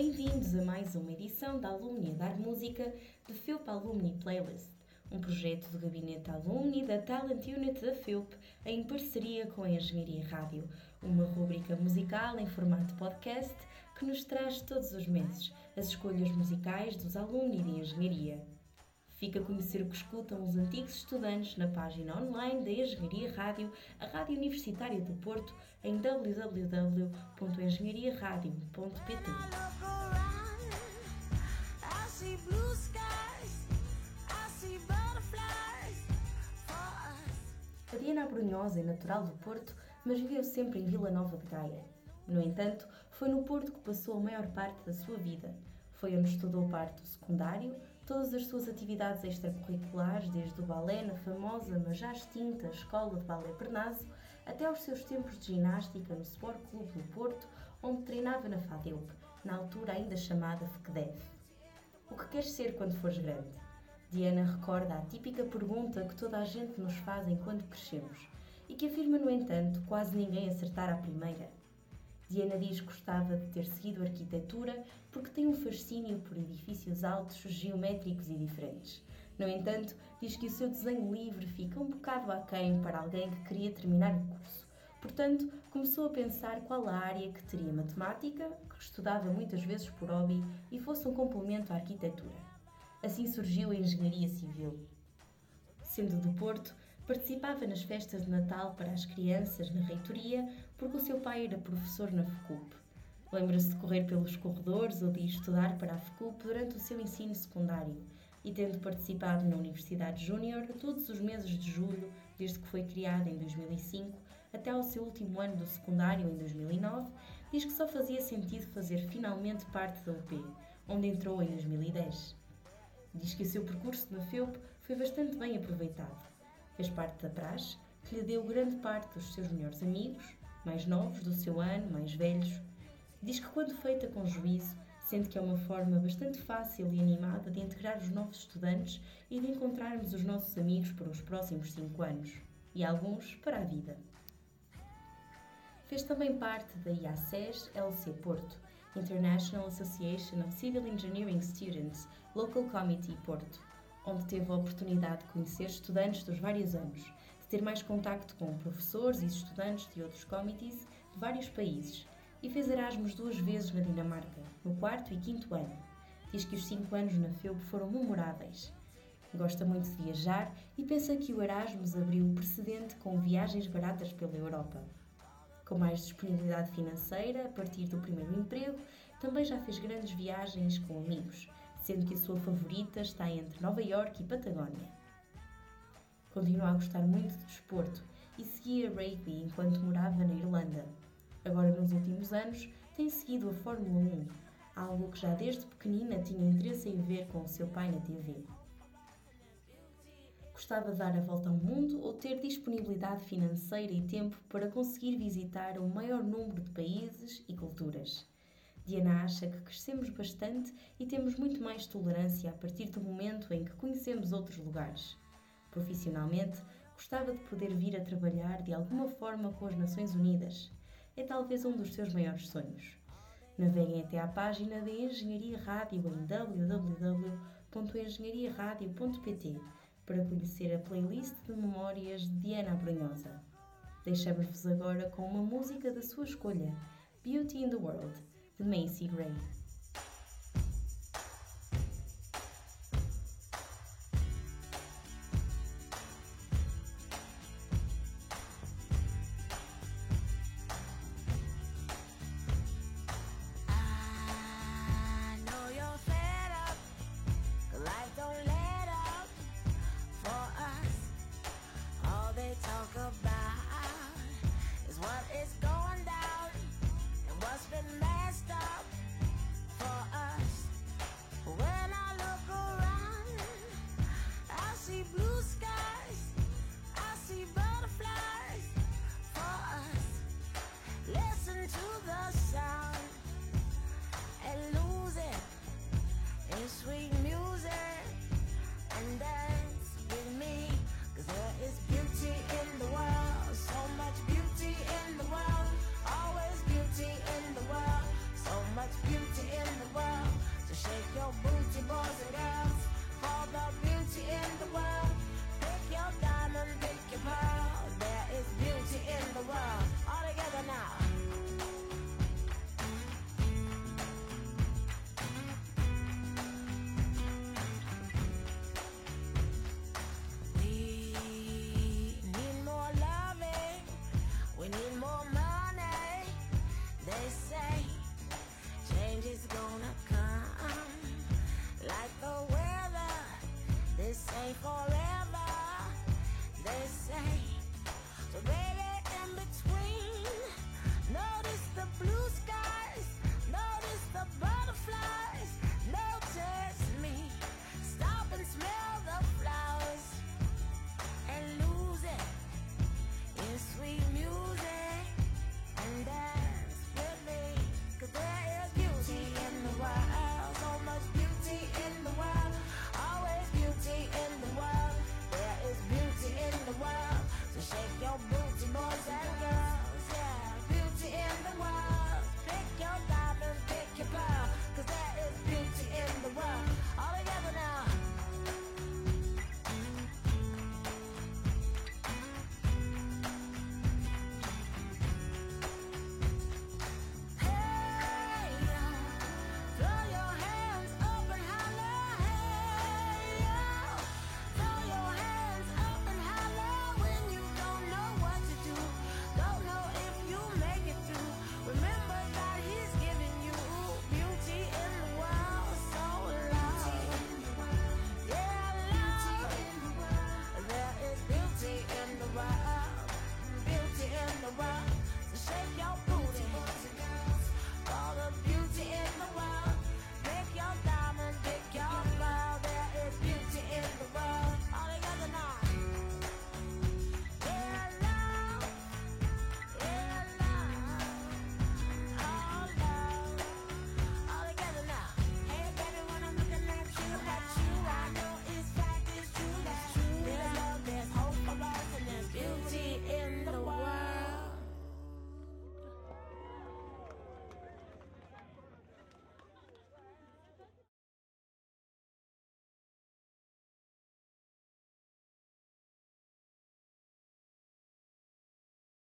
Bem-vindos a mais uma edição da Alumni Dar Música de FIUP Alumni Playlist, um projeto do Gabinete Alumni da Talent Unit da FIUP em parceria com a Engenharia Rádio, uma rúbrica musical em formato podcast que nos traz todos os meses as escolhas musicais dos alumni de Engenharia. Fica a conhecer o que escutam os antigos estudantes na página online da Engenharia Rádio, a Rádio Universitária do Porto, em www.engenhariaradio.pt. A Diana Brunhosa é natural do Porto, mas viveu sempre em Vila Nova de Gaia. No entanto, foi no Porto que passou a maior parte da sua vida. Foi onde estudou parte do secundário, todas as suas atividades extracurriculares, desde o balé na famosa, mas já extinta Escola de Balé Pernazo, até aos seus tempos de ginástica no Sport Clube do Porto, onde treinava na FADEUP, na altura ainda chamada FECDEV. O que queres ser quando fores grande? Diana recorda a típica pergunta que toda a gente nos faz enquanto crescemos e que afirma, no entanto, quase ninguém acertar à primeira. Diana diz que gostava de ter seguido arquitetura porque tem um fascínio por edifícios altos, geométricos e diferentes. No entanto, diz que o seu desenho livre fica um bocado aquém para alguém que queria terminar o curso. Portanto, começou a pensar qual a área que teria matemática, que estudava muitas vezes por hobby e fosse um complemento à arquitetura. Assim surgiu a engenharia civil. Sendo do Porto, Participava nas festas de Natal para as crianças na reitoria porque o seu pai era professor na FECUP. Lembra-se de correr pelos corredores ou de estudar para a FECUP durante o seu ensino secundário e tendo participado na Universidade Júnior todos os meses de julho desde que foi criada em 2005 até ao seu último ano do secundário em 2009, diz que só fazia sentido fazer finalmente parte da UP, onde entrou em 2010. Diz que o seu percurso na FEUP foi bastante bem aproveitado Fez parte da praxe, que lhe deu grande parte dos seus melhores amigos, mais novos do seu ano, mais velhos. Diz que, quando feita com juízo, sente que é uma forma bastante fácil e animada de integrar os novos estudantes e de encontrarmos os nossos amigos para os próximos cinco anos e alguns para a vida. Fez também parte da IACES LC Porto, International Association of Civil Engineering Students, Local Committee Porto, onde teve a oportunidade de conhecer estudantes dos vários anos, de ter mais contacto com professores e estudantes de outros comitês de vários países e fez Erasmus duas vezes na Dinamarca, no quarto e quinto ano. Diz que os cinco anos na FEUB foram memoráveis. Gosta muito de viajar e pensa que o Erasmus abriu o precedente com viagens baratas pela Europa. Com mais disponibilidade financeira, a partir do primeiro emprego, também já fez grandes viagens com amigos, sendo que a sua favorita está entre Nova York e Patagónia. Continua a gostar muito de desporto e seguia rugby enquanto morava na Irlanda. Agora, nos últimos anos, tem seguido a Fórmula 1, algo que já desde pequenina tinha interesse em ver com o seu pai na TV. Gostava de dar a volta ao mundo ou ter disponibilidade financeira e tempo para conseguir visitar o maior número de países e culturas. Diana acha que crescemos bastante e temos muito mais tolerância a partir do momento em que conhecemos outros lugares. Profissionalmente, gostava de poder vir a trabalhar de alguma forma com as Nações Unidas. É talvez um dos seus maiores sonhos. Naveguem até à página da Engenharia Rádio em www.engenhariaradio.pt para conhecer a playlist de memórias de Diana Brunhosa. Deixamos-vos agora com uma música da sua escolha, Beauty in the World the Macy Gray. life it.